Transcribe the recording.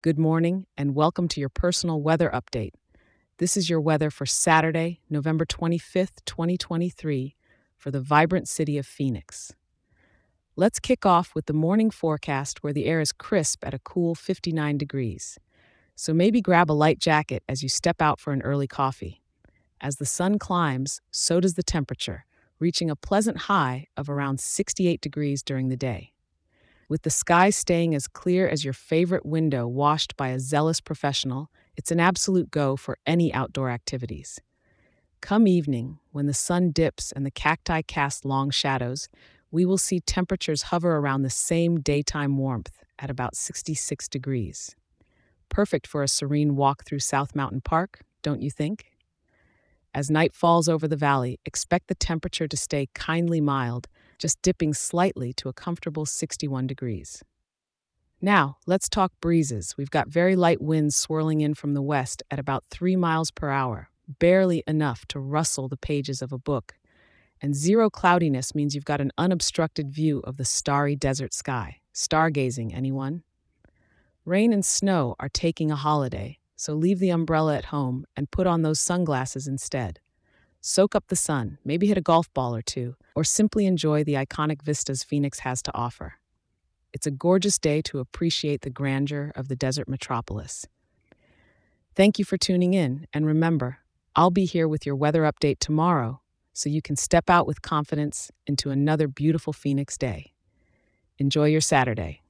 Good morning, and welcome to your personal weather update. This is your weather for Saturday, November 25th, 2023, for the vibrant city of Phoenix. Let's kick off with the morning forecast where the air is crisp at a cool 59 degrees. So maybe grab a light jacket as you step out for an early coffee. As the sun climbs, so does the temperature, reaching a pleasant high of around 68 degrees during the day. With the sky staying as clear as your favorite window washed by a zealous professional, it's an absolute go for any outdoor activities. Come evening, when the sun dips and the cacti cast long shadows, we will see temperatures hover around the same daytime warmth at about 66 degrees. Perfect for a serene walk through South Mountain Park, don't you think? As night falls over the valley, expect the temperature to stay kindly mild just dipping slightly to a comfortable 61 degrees. Now, let's talk breezes. We've got very light winds swirling in from the west at about 3 miles per hour, barely enough to rustle the pages of a book. And zero cloudiness means you've got an unobstructed view of the starry desert sky. Stargazing, anyone? Rain and snow are taking a holiday, so leave the umbrella at home and put on those sunglasses instead. Soak up the sun, maybe hit a golf ball or two, or simply enjoy the iconic vistas Phoenix has to offer. It's a gorgeous day to appreciate the grandeur of the desert metropolis. Thank you for tuning in, and remember, I'll be here with your weather update tomorrow so you can step out with confidence into another beautiful Phoenix day. Enjoy your Saturday.